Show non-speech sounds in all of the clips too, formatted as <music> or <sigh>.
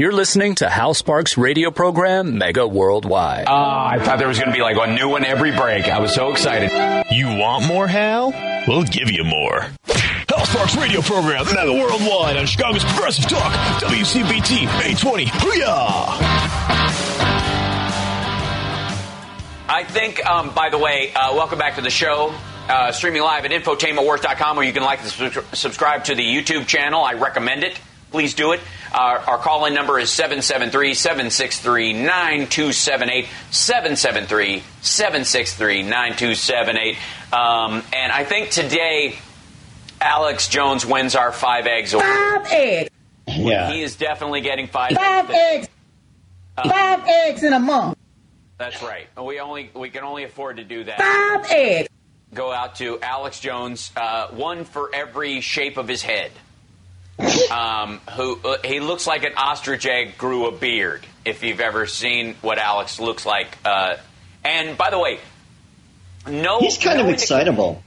You're listening to Hal Sparks' radio program, Mega Worldwide. Ah, I thought there was going to be like a new one every break. I was so excited. You want more, Hal? We'll give you more. Hal Sparks radio program, Mega Worldwide on Chicago's Progressive Talk, WCPT 820. Hooyah! I think, um, by the way, uh, welcome back to the show. Uh, streaming live at infotainmentwars.com where you can like and sub- subscribe to the YouTube channel. I recommend it. Please do it. Uh, our call in number is 773 763 9278. 773 763 9278. Um, And I think today, Alex Jones wins our five eggs award. Five eggs. Yeah. He is definitely getting five, Five eggs. Five eggs in a month. That's right. We only we can only afford to do that. Five eggs. Go out to Alex Jones, uh, one for every shape of his head. Um, who uh, he looks like an ostrich egg grew a beard. If you've ever seen what Alex looks like, uh, and by the way, no, He's kind no of excitable.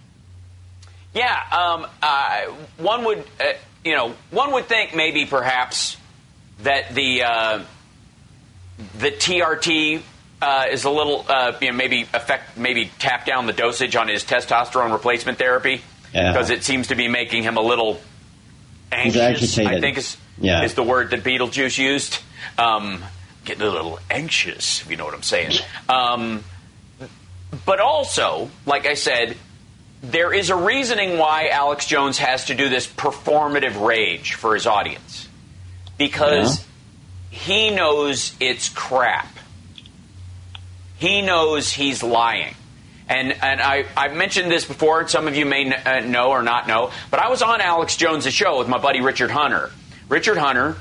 Yeah, um, uh, one would, uh, you know, one would think maybe perhaps that the uh, the TRT uh, is a little, uh, you know, maybe affect, maybe tap down the dosage on his testosterone replacement therapy Yeah. because it seems to be making him a little Anxious. I think is Yeah. is the word that Beetlejuice used. Um, getting a little anxious, if you know what I'm saying. Um, but also, like I said, there is a reasoning why Alex Jones has to do this performative rage for his audience. Because he knows it's crap. He knows he's lying. And, and I, I've mentioned this before, some of you may n- uh, know or not know, but I was on Alex Jones' show with my buddy Richard Hunter. Richard Hunter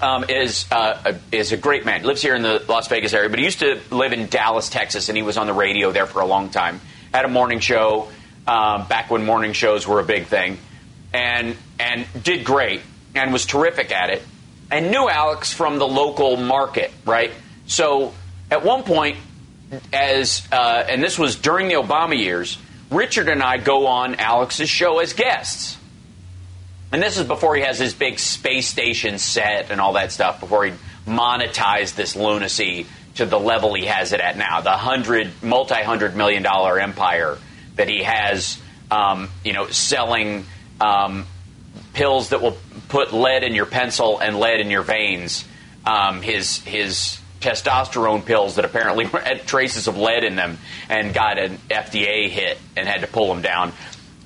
um, is uh, a, is a great man. Lives here in the Las Vegas area, but he used to live in Dallas, Texas, and he was on the radio there for a long time. Had a morning show um, back when morning shows were a big thing, and and did great and was terrific at it, and knew Alex from the local market, right? So at one point, as uh, and this was during the Obama years, Richard and I go on Alex's show as guests. And this is before he has his big space station set and all that stuff, before he monetized this lunacy to the level he has it at now, the hundred, multi-hundred million dollar empire that he has, um, you know, selling um, pills that will put lead in your pencil and lead in your veins. Um, his his testosterone pills that apparently <laughs> had traces of lead in them and got an FDA hit and had to pull them down.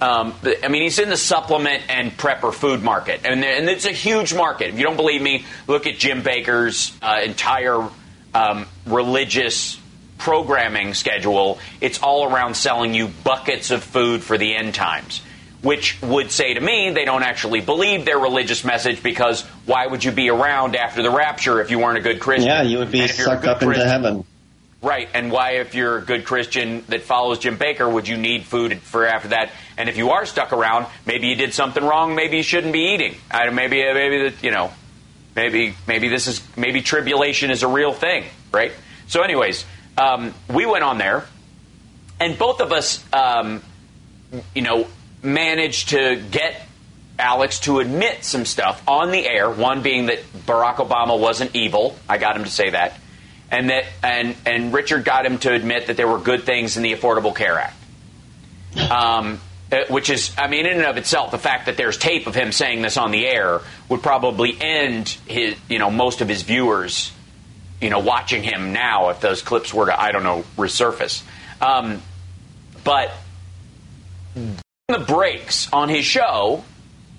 Um, I mean, he's in the supplement and prepper food market, and, and it's a huge market. If you don't believe me, look at Jim Bakker's uh, entire um, religious programming schedule. It's all around selling you buckets of food for the end times, which would say to me they don't actually believe their religious message because why would you be around after the rapture if you weren't a good Christian? Yeah, you would be if you're a sucked up into heaven. Right, and why, if you're a good Christian that follows Jim Bakker, would you need food for after that? And if you are stuck around, maybe you did something wrong. Maybe you shouldn't be eating. I, maybe, maybe that you know, maybe maybe this is maybe tribulation is a real thing, right? So, anyways, um, we went on there, and both of us, um, you know, managed to get Alex to admit some stuff on the air. One being that Barack Obama wasn't evil. I got him to say that, and that and and Richard got him to admit that there were good things in the Affordable Care Act. Um, uh, which is, I mean, in and of itself, the fact that there's tape of him saying this on the air would probably end his, you know, most of his viewers, you know, watching him now if those clips were to, I don't know, resurface. Um, but the breaks on his show,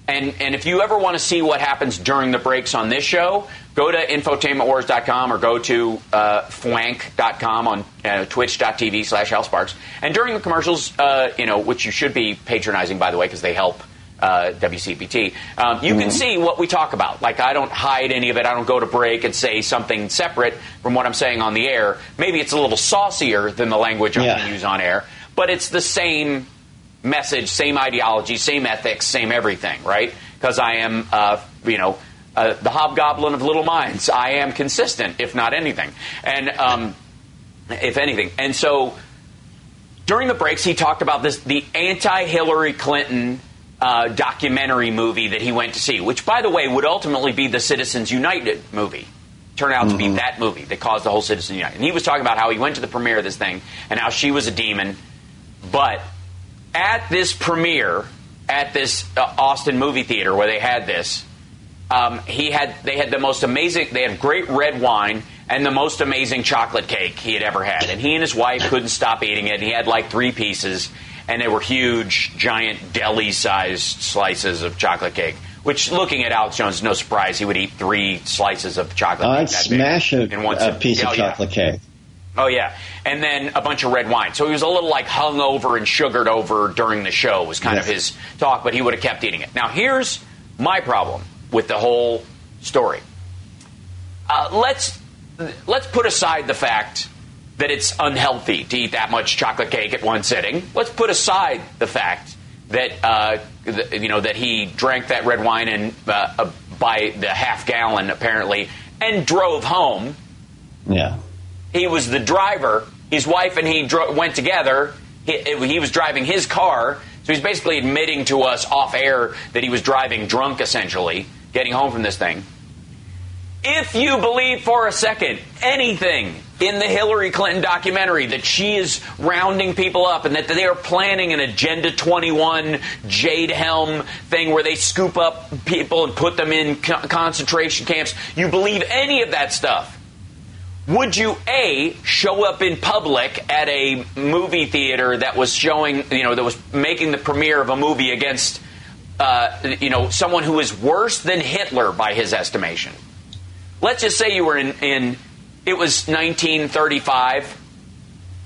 and, and if you ever want to see what happens during the breaks on this show, go to infotainmentwars.com or go to uh, fwank.com on uh, twitch.tv slash Sparks. And during the commercials, uh, you know, which you should be patronizing, by the way, because they help uh, WCPT, um, you can see what we talk about. Like, I don't hide any of it. I don't go to break and say something separate from what I'm saying on the air. Maybe it's a little saucier than the language I'm Yeah. going to use on air, but it's the same message, same ideology, same ethics, same everything, right? Because I am, uh, you know, uh, the hobgoblin of little minds. I am consistent, if not anything, and um, if anything. And so during the breaks, he talked about this: the anti-Hillary Clinton uh, documentary movie that he went to see, which, by the way, would ultimately be the Citizens United movie. Turn out to be that movie that caused the whole Citizens United. And he was talking about how he went to the premiere of this thing and how she was a demon. But at this premiere, at this uh, Austin movie theater where they had this, um, he had they had the most amazing. They had great red wine and the most amazing chocolate cake he had ever had. And he and his wife couldn't stop eating it. He had like three pieces, and they were huge, giant deli-sized slices of chocolate cake. Which, looking at Alex Jones, is no surprise he would eat three slices of chocolate. I'd cake that big smash a, in one a piece Oh, of yeah. chocolate cake. Oh yeah, and then a bunch of red wine. So he was a little like hung over and sugared over during the show. Was kind of his talk, but he would have kept eating it. Now here's my problem with the whole story. Uh, let's let's put aside the fact that it's unhealthy to eat that much chocolate cake at one sitting. Let's put aside the fact that uh, th- you know that he drank that red wine and uh, by the half gallon apparently and drove home Yeah. He was the driver. His wife and he dro- went together. He, he was driving his car, so he's basically admitting to us off air that he was driving drunk, essentially, getting home from this thing. If you believe for a second anything in the Hillary Clinton documentary that she is rounding people up and that they are planning an Agenda 21 Jade Helm thing where they scoop up people and put them in co- concentration camps, you believe any of that stuff, would you a show up in public at a movie theater that was showing you know that was making the premiere of a movie against uh, you know someone who is worse than Hitler by his estimation? Let's just say you were in, in it was 1935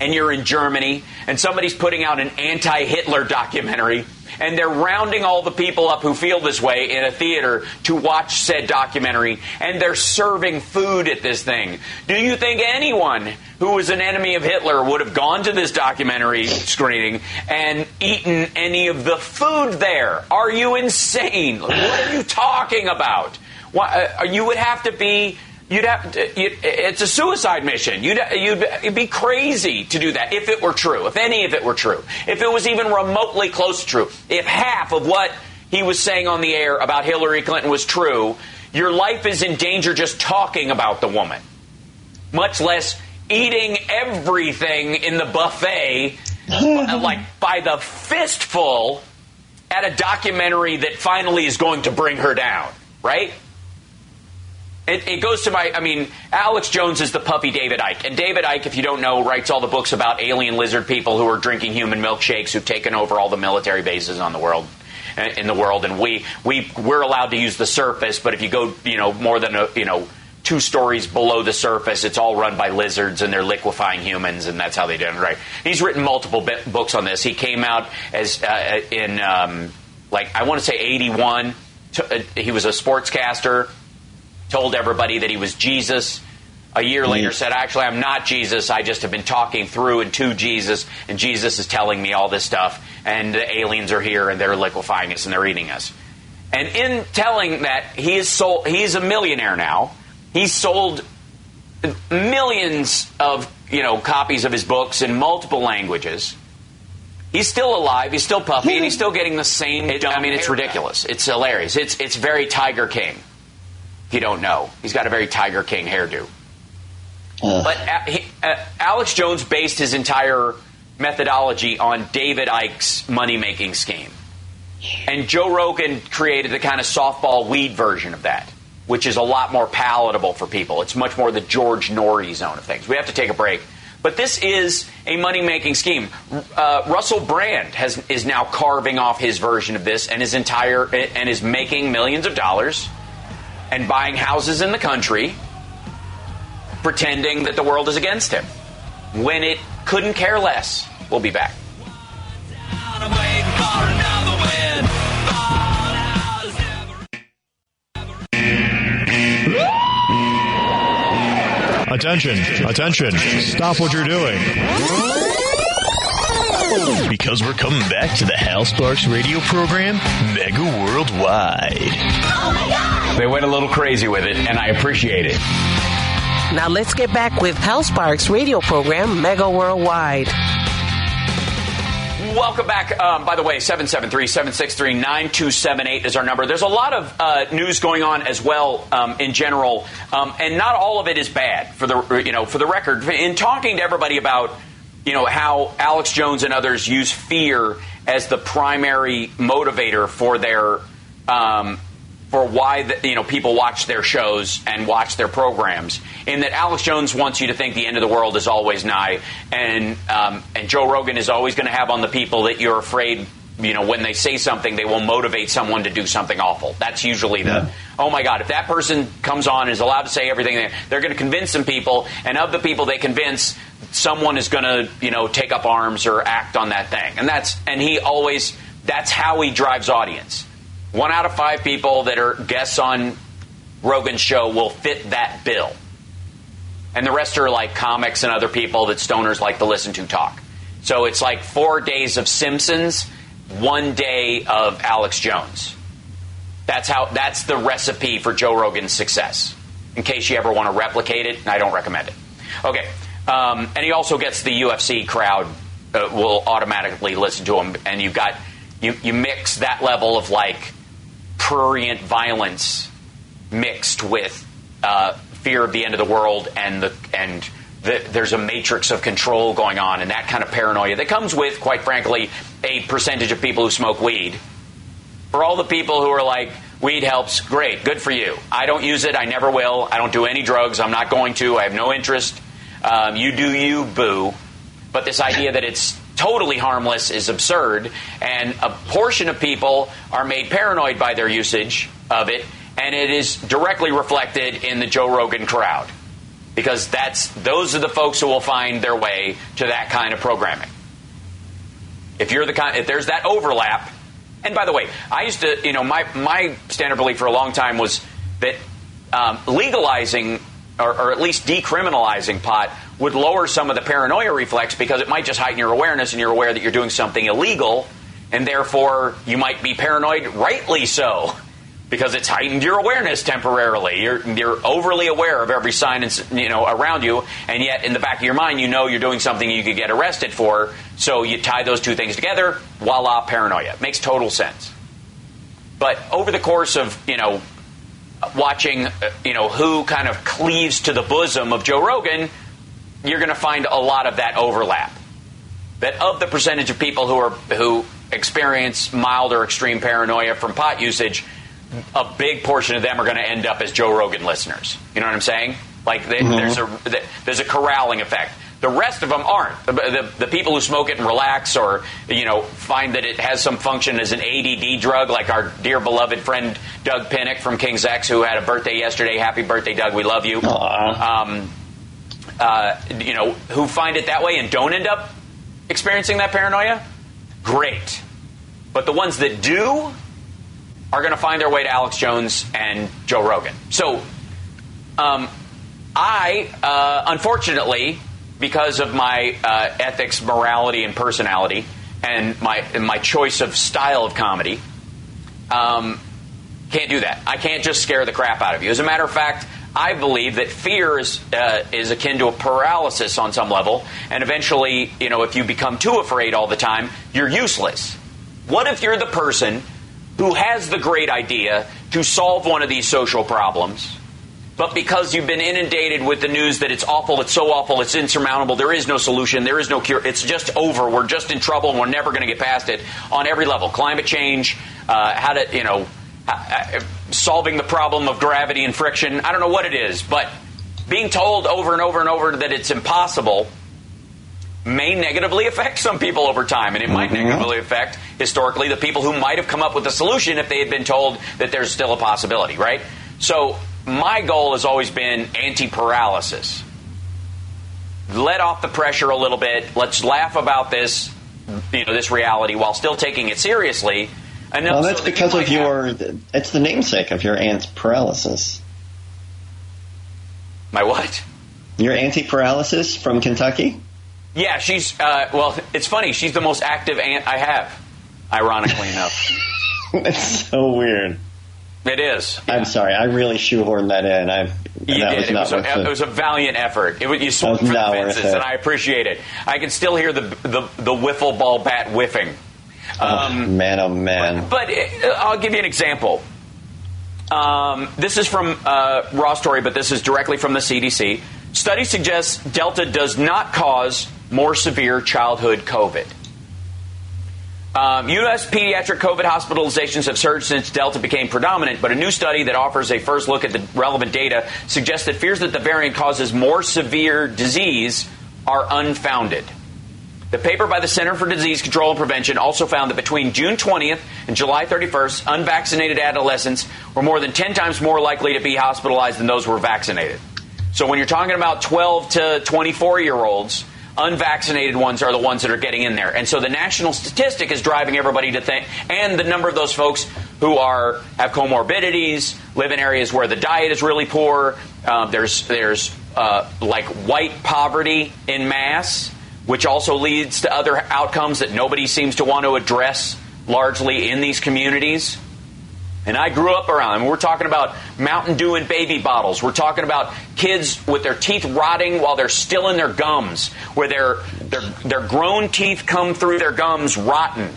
and you're in Germany and somebody's putting out an anti-Hitler documentary and they're rounding all the people up who feel this way in a theater to watch said documentary and they're serving food at this thing. Do you think anyone who was an enemy of Hitler would have gone to this documentary screening and eaten any of the food there? Are you insane? What are you talking about? Why, uh, you would have to be You'd have to, you, it's a suicide mission. You'd, you'd, be crazy to do that if it were true, if any of it were true, if it was even remotely close to true, if half of what he was saying on the air about Hillary Clinton was true, your life is in danger just talking about the woman, much less eating everything in the buffet uh, <laughs> like by the fistful at a documentary that finally is going to bring her down, right? It, it goes to my, I mean, Alex Jones is the puppy David Icke. And David Icke, if you don't know, writes all the books about alien lizard people who are drinking human milkshakes who've taken over all the military bases on the world. uh, In the world, and we we we're allowed to use the surface, but if you go, you know, more than a, you know, two stories below the surface, it's all run by lizards, and they're liquefying humans, and that's how they do it. Right? He's written multiple bi- books on this. He came out as uh, in um, like I want to say eighty one. Uh, he was a sportscaster told everybody that he was Jesus. A year later, said, "Actually, I'm not Jesus. I just have been talking through and to Jesus, and Jesus is telling me all this stuff. And the aliens are here, and they're liquefying us, and they're eating us." And in telling that, he is sold. He's a millionaire now. He's sold millions of you know copies of his books in multiple languages. He's still alive. He's still puffy, and he's still getting the same. I mean, it's ridiculous. It's hilarious. It's it's very Tiger King if you don't know. He's got a very Tiger King hairdo. But uh, he, uh, Alex Jones based his entire methodology on David Icke's money making scheme. And Joe Rogan created the kind of softball weed version of that, which is a lot more palatable for people. It's much more the George Noory zone of things. We have to take a break. But this is a money making scheme. Uh, Russell Brand has, is now carving off his version of this and his entire and is making millions of dollars and buying houses in the country, pretending that the world is against him when it couldn't care less. We'll be back. Attention, attention, stop what you're doing. Because we're coming back to the Hal Sparks radio program, Mega Worldwide. Oh They went a little crazy with it, and I appreciate it. Now let's get back with Hal Sparks radio program Mega Worldwide. Welcome back. Um, by the way, 773 763 9278 is our number. There's a lot of uh, news going on as well um, in general, um, and not all of it is bad for the, you know, for the record. In talking to everybody about you know how Alex Jones and others use fear as the primary motivator for their um, for why the, you know people watch their shows and watch their programs. In that Alex Jones wants you to think the end of the world is always nigh, and um, and Joe Rogan is always going to have on the people that you're afraid. You know, when they say something, they will motivate someone to do something awful. That's usually the, Yeah. oh my God, if that person comes on and is allowed to say everything, they- they're going to convince some people, and of the people they convince, someone is going to, you know, take up arms or act on that thing. And that's, and he always, that's how he drives audience. One out of five people that are guests on Rogan's show will fit that bill. And the rest are like comics and other people that stoners like to listen to talk. So it's like four days of Simpsons, one day of Alex Jones. That's how that's the recipe for Joe Rogan's success. In case you ever want to replicate it, and I don't recommend it. Okay. Um, and he also gets the UFC crowd uh, will automatically listen to him, and you've got you you mix that level of like prurient violence mixed with uh, fear of the end of the world and the and the, there's a matrix of control going on and that kind of paranoia that comes with, quite frankly, a percentage of people who smoke weed. For all the people who are like, weed helps, great, good for you. I don't use it, I never will. I don't do any drugs, I'm not going to, I have no interest. Um, you do you, boo. But this idea that it's totally harmless is absurd, and a portion of people are made paranoid by their usage of it, and it is directly reflected in the Joe Rogan crowd. Because that's those are the folks who will find their way to that kind of programming. If you're the kind, if there's that overlap, and by the way, I used to, you know, my my standard belief for a long time was that um, legalizing or, or at least decriminalizing pot would lower some of the paranoia reflex because it might just heighten your awareness and you're aware that you're doing something illegal, and therefore you might be paranoid, rightly so. Because it's heightened your awareness temporarily. You're, you're overly aware of every sign and, you know around you, and yet in the back of your mind, you know you're doing something you could get arrested for. So you tie those two things together, voila, paranoia. Makes total sense. But over the course of you know watching uh, you know who kind of cleaves to the bosom of Joe Rogan, you're going to find a lot of that overlap. That of the percentage of people who are who experience mild or extreme paranoia from pot usage, a big portion of them are going to end up as Joe Rogan listeners. You know what I'm saying? Like they, there's a there's a corralling effect. The rest of them aren't. The, the, the people who smoke it and relax, or you know, find that it has some function as an ADD drug, like our dear beloved friend Doug Pinnick from King's X, who had a birthday yesterday. Happy birthday, Doug! We love you. Um, uh, you know, who find it that way and don't end up experiencing that paranoia, great. But the ones that do are going to find their way to Alex Jones and Joe Rogan. So, um, I, uh, unfortunately, because of my uh, ethics, morality, and personality, and my and my choice of style of comedy, um, can't do that. I can't just scare the crap out of you. As a matter of fact, I believe that fear is uh, is akin to a paralysis on some level, and eventually, you know, if you become too afraid all the time, you're useless. What if you're the person who has the great idea to solve one of these social problems, but because you've been inundated with the news that it's awful, it's so awful, it's insurmountable, there is no solution, there is no cure, it's just over, we're just in trouble, and we're never going to get past it on every level. Climate change, uh, how to, you know, uh, solving the problem of gravity and friction. I don't know what it is, but being told over and over and over that it's impossible may negatively affect some people over time, and it might negatively affect historically the people who might have come up with the solution if they had been told that there's still a possibility, right? So my goal has always been anti-paralysis. Let off the pressure a little bit. Let's laugh about this, you know, this reality while still taking it seriously. And Well, that's because of have- your. It's the namesake of your aunt's paralysis. my what? Your anti paralysis from Kentucky. Yeah, she's uh, well. It's funny. She's the most active aunt I have. Ironically enough. <laughs> it's so weird. It is. I'm sorry, I really shoehorned that in. I You that did. was It not was, a, worth it was a valiant effort. It was, you swung was for the fences, and I appreciate it. I can still hear the the, the wiffle ball bat whiffing. oh, man, oh man. But uh, I'll give you an example. Um, this is from uh, Raw Story, but this is directly from the CDC. Study suggests Delta does not cause more severe childhood COVID. Um, U.S. pediatric COVID hospitalizations have surged since Delta became predominant, but a new study that offers a first look at the relevant data suggests that fears that the variant causes more severe disease are unfounded. The paper by the Center for Disease Control and Prevention also found that between June 20th and July 31st, unvaccinated adolescents were more than 10 times more likely to be hospitalized than those who were vaccinated. So when you're talking about 12 to 24 year olds, unvaccinated ones are the ones that are getting in there. And so the national statistic is driving everybody to think, and the number of those folks who are have comorbidities, live in areas where the diet is really poor. Um, there's there's uh, like white poverty in mass, which also leads to other outcomes that nobody seems to want to address largely in these communities. And I grew up around them. We're talking about Mountain Dew and baby bottles. We're talking about kids with their teeth rotting while they're still in their gums, where their their their grown teeth come through their gums rotten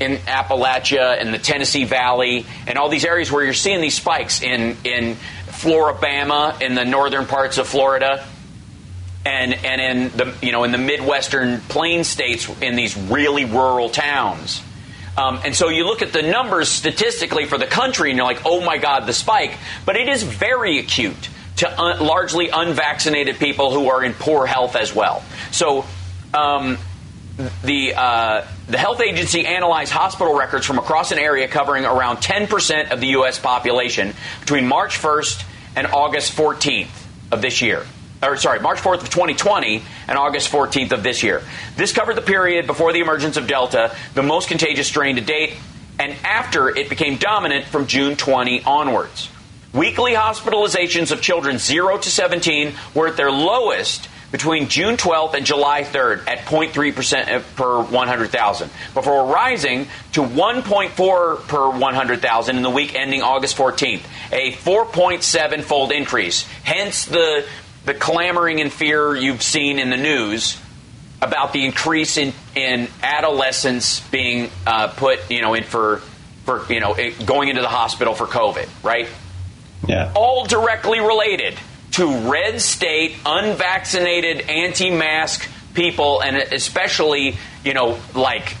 in Appalachia and the Tennessee Valley and all these areas where you're seeing these spikes in in Floribama in the northern parts of Florida and and in the you know in the midwestern plain states in these really rural towns. Um, and so you look at the numbers statistically for the country, and you're like, oh my God, the spike. But it is very acute to un- largely unvaccinated people who are in poor health as well. So um, the uh, the health agency analyzed hospital records from across an area covering around 10% of the U.S. population between March 1st and August 14th of this year. Or sorry, March 4th of 2020 and August 14th of this year. This covered the period before the emergence of Delta, the most contagious strain to date, and after it became dominant from June 20 onwards. Weekly hospitalizations of children 0 to 17 were at their lowest between June 12th and July 3rd at 0.3% uh, per 100,000, before rising to 1.4 per 100,000 in the week ending August 14th, a 4.7 fold increase. Hence the, the clamoring and fear you've seen in the news about the increase in, in adolescents being uh, put, you know, in for, for, you know, it- going into the hospital for COVID, right? Yeah. all directly related to red state, unvaccinated, anti-mask people, and especially, you know, like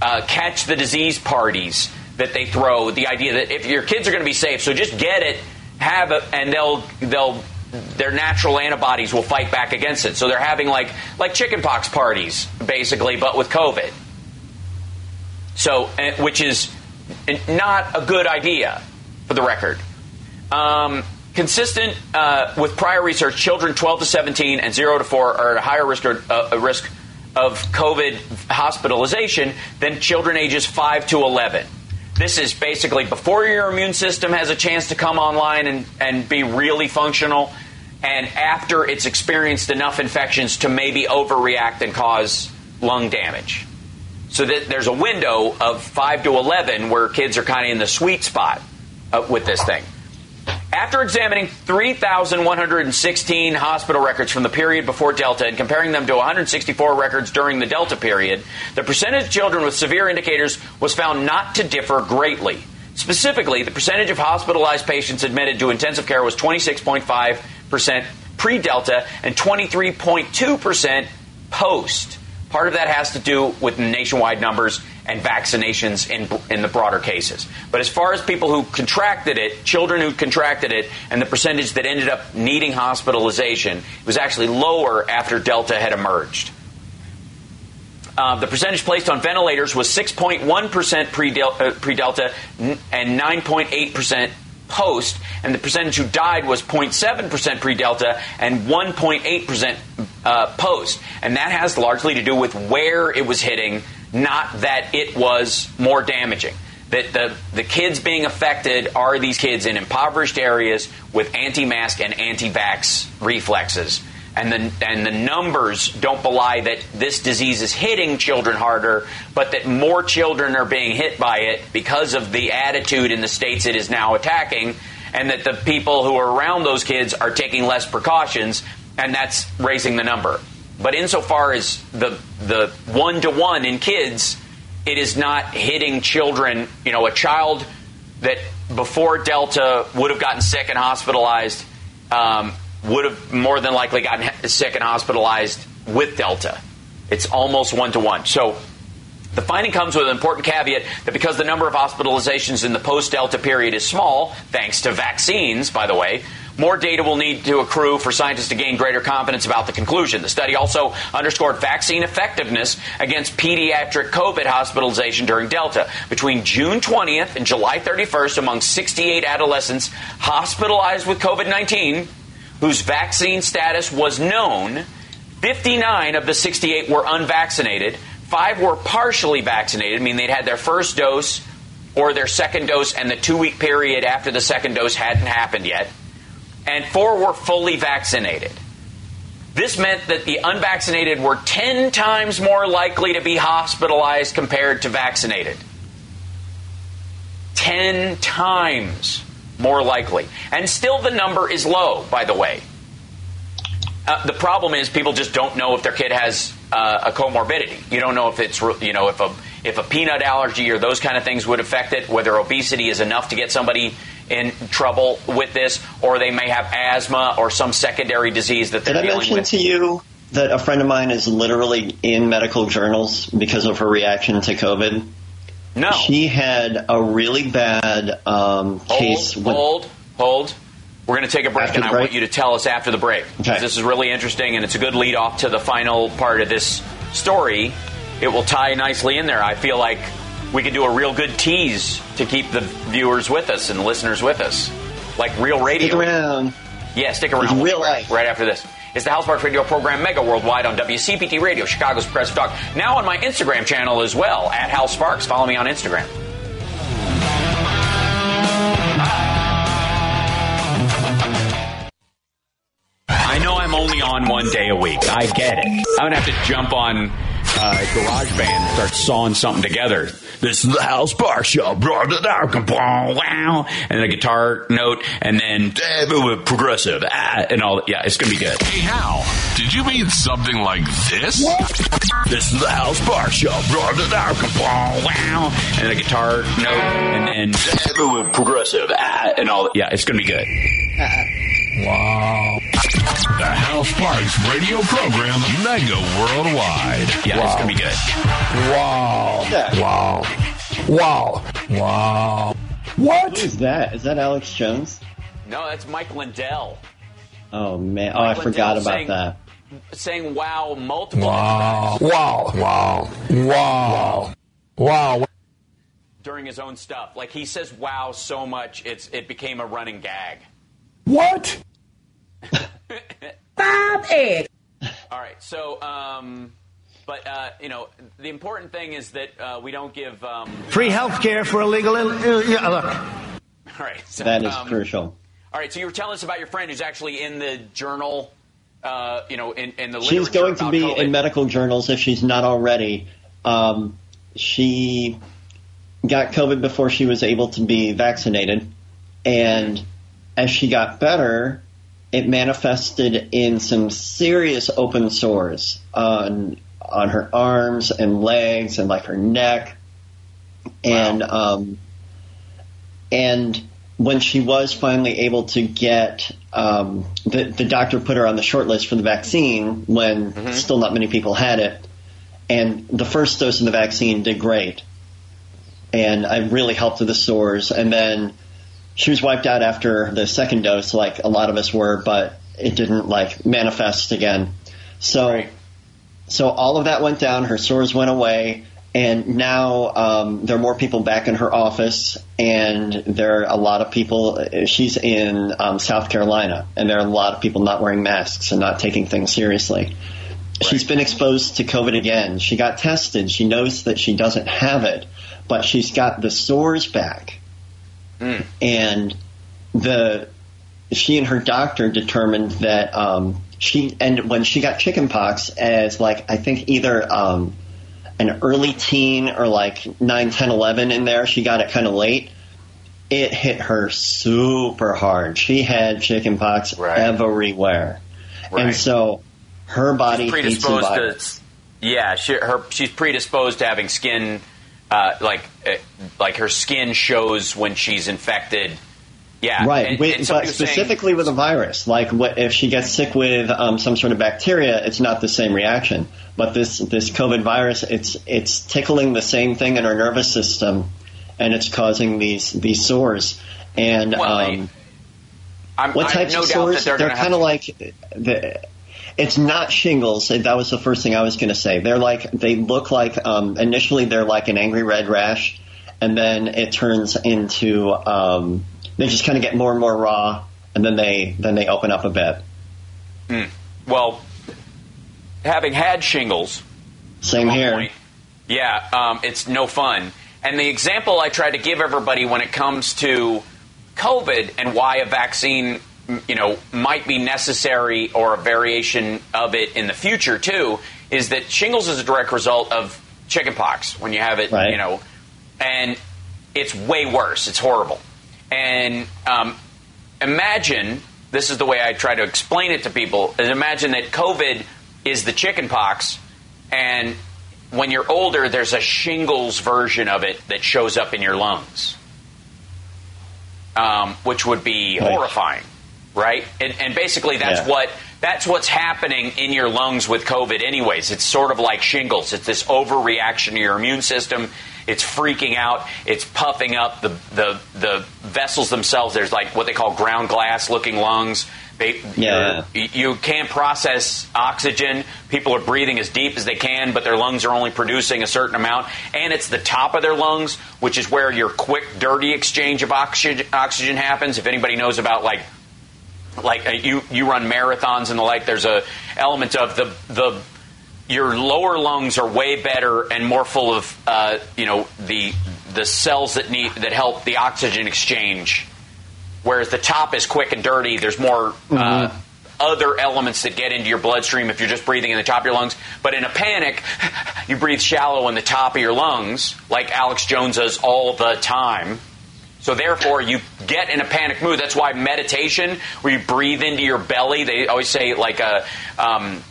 uh, catch the disease parties that they throw. The idea that if your kids are going to be safe, so just get it, have it, and they'll they'll their natural antibodies will fight back against it. So they're having like like chickenpox parties, basically, but with COVID. So, eh, which is not a good idea, for the record. Um, consistent uh, with prior research, children 12 to 17 and 0 to 4 are at a higher risk, or, uh, risk of COVID hospitalization than children ages 5 to 11. This is basically before your immune system has a chance to come online and, and be really functional, and after it's experienced enough infections to maybe overreact and cause lung damage. So that there's a window of 5 to 11 where kids are kind of in the sweet spot uh, with this thing. After examining 3,116 hospital records from the period before Delta and comparing them to 164 records during the Delta period, the percentage of children with severe indicators was found not to differ greatly. Specifically, the percentage of hospitalized patients admitted to intensive care was 26.5% pre Delta and 23.2% post. Part of that has to do with nationwide numbers and vaccinations in, in the broader cases. But as far as people who contracted it, children who contracted it, and the percentage that ended up needing hospitalization, it was actually lower after Delta had emerged. Uh, the percentage placed on ventilators was 6.1% pre-Delta, uh, pre-Delta n- and 9.8% post, and the percentage who died was 0.7% pre-Delta and 1.8% uh, post. And that has largely to do with where it was hitting, not that it was more damaging. That the, the kids being affected are these kids in impoverished areas with anti-mask and anti-vax reflexes. and the and the numbers don't belie that this disease is hitting children harder, but that more children are being hit by it because of the attitude in the states it is now attacking, and that the people who are around those kids are taking less precautions, and that's raising the number. But insofar as the the one to one in kids, it is not hitting children. You know, a child that before Delta would have gotten sick and hospitalized um, would have more than likely gotten sick and hospitalized with Delta. It's almost one to one. So the finding comes with an important caveat that because the number of hospitalizations in the post Delta period is small, thanks to vaccines, by the way, more data will need to accrue for scientists to gain greater confidence about the conclusion. The study also underscored vaccine effectiveness against pediatric COVID hospitalization during Delta. Between June 20th and July 31st, among 68 adolescents hospitalized with COVID 19 whose vaccine status was known, 59 of the 68 were unvaccinated. Five were partially vaccinated, meaning they'd had their first dose or their second dose, and the two week period after the second dose hadn't happened yet and four were fully vaccinated. This meant that the unvaccinated were 10 times more likely to be hospitalized compared to vaccinated. 10 times more likely. And still the number is low, by the way. Uh, the problem is people just don't know if their kid has uh, a comorbidity. You don't know if it's, you know, if a, if a peanut allergy or those kind of things would affect it, whether obesity is enough to get somebody in trouble with this, or they may have asthma or some secondary disease that they're Did I dealing mention with. to you that a friend of mine is literally in medical journals because of her reaction to COVID? No. She had a really bad um, hold, case. with- hold, hold. We're going to take a break, After and I break? want you to tell us after the break. Okay. This is really interesting, and it's a good lead off to the final part of this story. It will tie nicely in there. I feel like we could do a real good tease to keep the viewers with us and the listeners with us, like real radio. Stick around. Yeah, stick around. It's real right- life. Right after this. It's the Hal Sparks Radio program Mega Worldwide on WCPT Radio, Chicago's Press Talk. Now on my Instagram channel as well, at Hal Sparks. Follow me on Instagram. I know I'm only on one day a week. I get it. I'm gonna have to jump on uh, GarageBand and start sawing something together. This is the House Bar Show, blah, blah, blah, blah, wow, and a guitar note, and then uh, progressive, ah, and all. Yeah, it's gonna be good. Hey, Hal, did you mean something like this? This is the House Bar Show. Wow, and a guitar note, and then uh, progressive, ah, and all. Yeah, it's gonna be good. Wow. The Hal Sparks radio program, mega worldwide. Yeah, it's gonna be good. Wow. Yeah. Wow. Wow. Wow. What? Who is that? Is that Alex Jones? No, that's Mike Lindell Oh man! Oh, I Mike forgot about saying- that. saying "wow" multiple Wow. times Wow. Wow. Wow. Wow. during his own stuff. Like he says "wow" so much, it's it became a running gag. What? <laughs> Five eggs. All right, so. Um, but uh, you know, the important thing is that uh, we don't give. Um, Free health care for illegal. Uh, yeah, look. all right, so, That is um, crucial. All right, so you were telling us about your friend who's actually in the journal. Uh, you know, in, in the She's going to be COVID. in medical journals if she's not already. Um, she got COVID before she was able to be vaccinated, and as she got better, it manifested in some serious open sores on on her arms and legs and like her neck, wow. and um, and when she was finally able to get um, the, the doctor put her on the short list for the vaccine when still not many people had it. And the first dose of the vaccine did great. And I really helped with the sores. And then she was wiped out after the second dose like a lot of us were but it didn't like manifest again so so all of that went down her sores went away and now um, there are more people back in her office, and there are a lot of people. She's in um, South Carolina, and there are a lot of people not wearing masks and not taking things seriously. She's been exposed to COVID again. She got tested. She knows that she doesn't have it, but she's got the sores back, and the she and her doctor determined that um, she and when she got chickenpox as like I think either um, an early teen or like 9, 10, 11 in there, she got it kind of late. It hit her super hard. She had chickenpox Right. everywhere, Right. and so her body She's predisposed to yeah she, her she's predisposed to having skin uh, like uh, like her skin shows when she's infected yeah Right, and, and but was saying- specifically with a virus, like what, if she gets sick with um, some sort of bacteria, it's not the same reaction. But this this COVID virus, it's it's tickling the same thing in her nervous system, and it's causing these these sores. And Well, um, I'm, what I have types no of sores? they're, They're kind of like the. It's not shingles. That was the first thing I was going to say. They're like they look like um, initially they're like an angry red rash, and then it turns into um, they just kind of get more and more raw, and then they then they open up a bit. well having had shingles Same here. point. Yeah, um, it's no fun. And the example I try to give everybody when it comes to COVID and why a vaccine, you know, might be necessary or a variation of it in the future too, is that shingles is a direct result of chickenpox when you have it, Right. you know, and it's way worse. It's horrible. And um, imagine this is the way I try to explain it to people: is imagine that COVID is the chickenpox, and when you're older, there's a shingles version of it that shows up in your lungs, um, which would be Right. horrifying, right? And, and basically, that's Yeah. what that's what's happening in your lungs with COVID. Anyways, it's sort of like shingles. It's this overreaction to your immune system. It's freaking out. It's puffing up the the the vessels themselves. There's like what they call ground glass looking lungs. They, Yeah. you're- can't process oxygen. People are breathing as deep as they can, but their lungs are only producing a certain amount. And it's the top of their lungs, which is where your quick, dirty exchange of oxygen, oxygen happens. If anybody knows about like like uh, you you run marathons and the like, there's a element of the the your lower lungs are way better and more full of uh, you know the the cells that need that help the oxygen exchange whereas the top is quick and dirty. There's more uh, other elements that get into your bloodstream if you're just breathing in the top of your lungs. But in a panic, <laughs> you breathe shallow in the top of your lungs, like Alex Jones does all the time. So therefore, you get in a panic mood. That's why meditation, where you breathe into your belly, they always say like a. Um,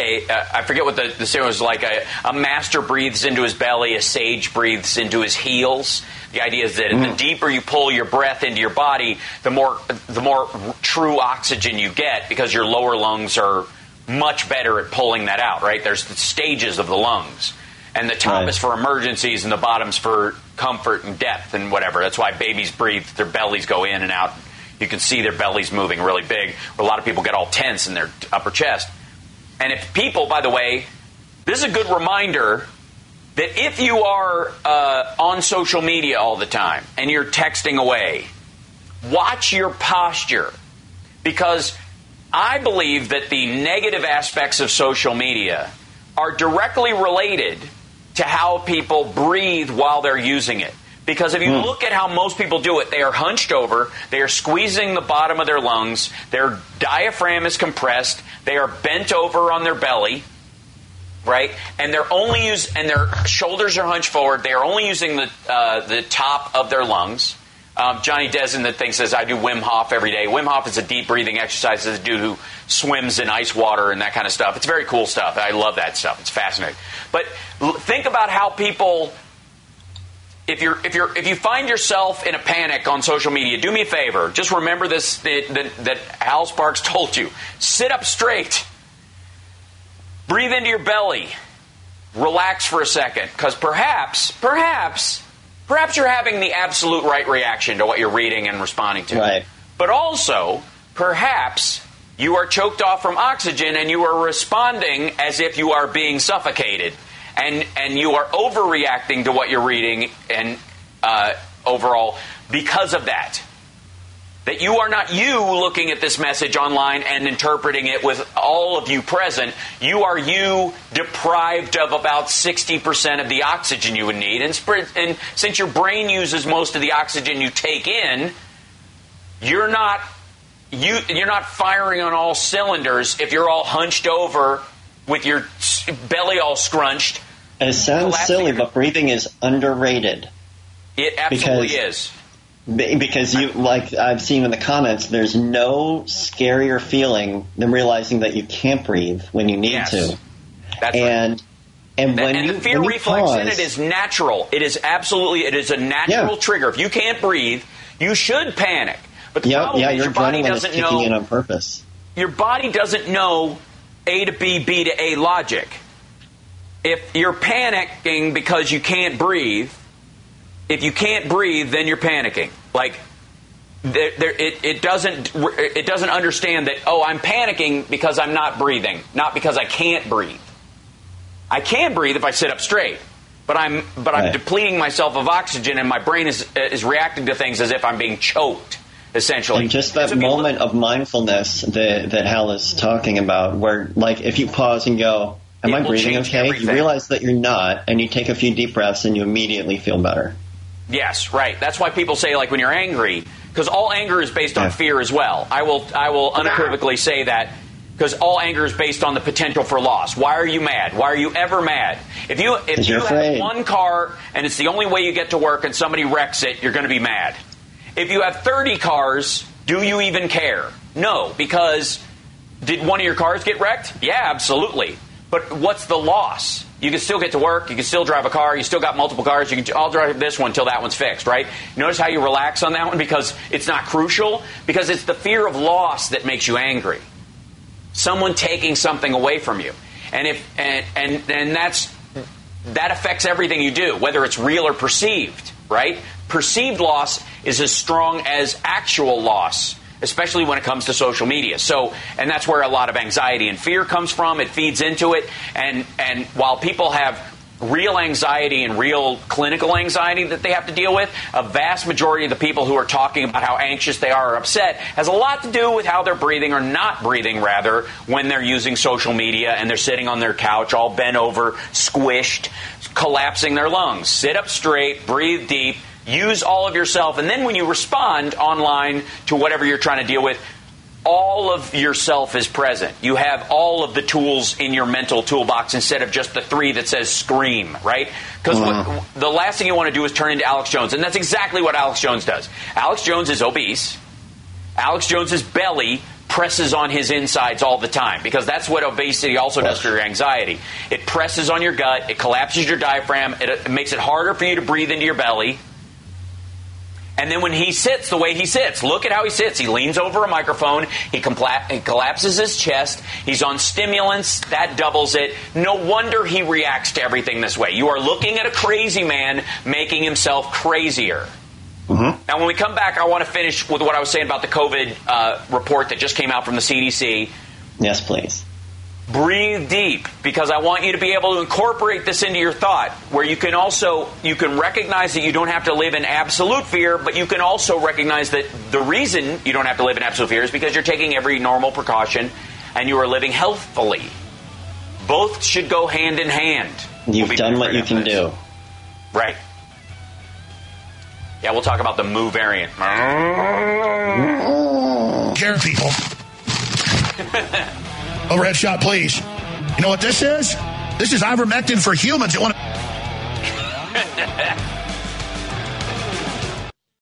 a, uh, I forget what the, the saying was like. A, a master breathes into his belly, a sage breathes into his heels. The idea is that the deeper you pull your breath into your body, the more the more true oxygen you get because your lower lungs are much better at pulling that out. Right? There's the stages of the lungs, and the top Right. is for emergencies, and the bottom's for comfort and depth and whatever. That's why babies breathe; their bellies go in and out. You can see their bellies moving really big. A lot of people get all tense in their upper chest. And if people, by the way, this is a good reminder that if you are uh, on social media all the time and you're texting away, watch your posture because I believe that the negative aspects of social media are directly related to how people breathe while they're using it. Because if you look at how most people do it, they are hunched over, they are squeezing the bottom of their lungs, their diaphragm is compressed, they are bent over on their belly, right? And they're only use and their shoulders are hunched forward. They are only using the uh, the top of their lungs. Um, Johnny Desin that thinks says I do Wim Hof every day. Wim Hof is a deep breathing exercise. A dude who swims in ice water and that kind of stuff. It's very cool stuff. I love that stuff. It's fascinating. But think about how people if you're if you're if you find yourself in a panic on social media, do me a favor. Just remember this that, that, that Hal Sparks <laughs> told you. Sit up straight. Breathe into your belly. Relax for a second, because perhaps, perhaps, perhaps you're having the absolute right reaction to what you're reading and responding to. Right. But also, perhaps you are choked off from oxygen and you are responding as if you are being suffocated. And, and you are overreacting to what you're reading and uh, overall because of that. That you are not you looking at this message online and interpreting it with all of you present. You are you deprived of about 60% of the oxygen you would need. And, and since your brain uses most of the oxygen you take in, you're not you you're not firing on all cylinders if you're all hunched over with your belly all scrunched. It sounds silly, but breathing is underrated. It absolutely Because- is. Be- Because you, like I've seen in the comments, there's no scarier feeling than realizing that you can't breathe when you need Yes. to. That's right. And and when and you the fear reflex in it is natural. It is absolutely it is a natural Yeah. trigger. If you can't breathe, you should panic. But the yeah, problem yeah, is your your body adrenaline is doesn't kicking in on purpose. your body doesn't know A to B, B to A logic. If you're panicking because you can't breathe, if you can't breathe, then you're panicking. Like there, there, it, it doesn't it doesn't understand that oh I'm panicking because I'm not breathing, not because I can't breathe. I can breathe if I sit up straight, but I'm but I'm Right. depleting myself of oxygen, and my brain is is reacting to things as if I'm being choked. Essentially, And just that you look- moment of mindfulness that that Hal is talking about, where like if you pause and go, "Am It I breathing okay?" everything. You realize that you're not, and you take a few deep breaths, and you immediately feel better. Yes, right. That's why people say like when you're angry, because all anger is based on Yeah. fear as well. I will I will unequivocally say that because all anger is based on the potential for loss. Why are you mad? Why are you ever mad? If you if you you're have one car and it's the only way you get to work and somebody wrecks it, you're going to be mad. If you have 30 cars, do you even care? No, because did one of your cars get wrecked? Yeah, absolutely. But what's the loss? You can still get to work. You can still drive a car. You still got multiple cars. You can. I'll drive this one until that one's fixed. Right? Notice how you relax on that one because it's not crucial. Because it's the fear of loss that makes you angry. Someone taking something away from you, and if and and and that's that affects everything you do, whether it's real or perceived, right? Perceived loss is as strong as actual loss, especially when it comes to social media. So, and that's where a lot of anxiety and fear comes from. It feeds into it. And, and while people have real anxiety and real clinical anxiety that they have to deal with, a vast majority of the people who are talking about how anxious they are or upset has a lot to do with how they're breathing or not breathing, rather, when they're using social media and they're sitting on their couch all bent over, squished, collapsing their lungs. Sit up straight, breathe deep, use all of yourself, and then when you respond online to whatever you're trying to deal with, all of yourself is present. You have all of the tools in your mental toolbox instead of just the three that says scream, right? Because uh-huh. the last thing you want to do is turn into Alex Jones, and that's exactly what Alex Jones does. Alex Jones is obese. Alex Jones's belly presses on his insides all the time because that's what obesity also does for your anxiety. It presses on your gut, it collapses your diaphragm, it, it makes it harder for you to breathe into your belly. And then when he sits the way he sits, look at how he sits. He leans over a microphone. He, compla- he collapses his chest. He's on stimulants. That doubles it. No wonder he reacts to everything this way. You are looking at a crazy man making himself crazier. Now, when we come back, I want to finish with what I was saying about the COVID uh, report that just came out from the CDC. Yes, please. Breathe deep because I want you to be able to incorporate this into your thought where you can also you can recognize that you don't have to live in absolute fear, but you can also recognize that the reason you don't have to live in absolute fear is because you're taking every normal precaution and you are living healthfully. Both should go hand in hand. You've We'll done what you can this. do. Right. Yeah, we'll talk about the Mu variant. Care people. <laughs> Oh, Overhead shot, please. You know what this is? This is ivermectin for humans that want to.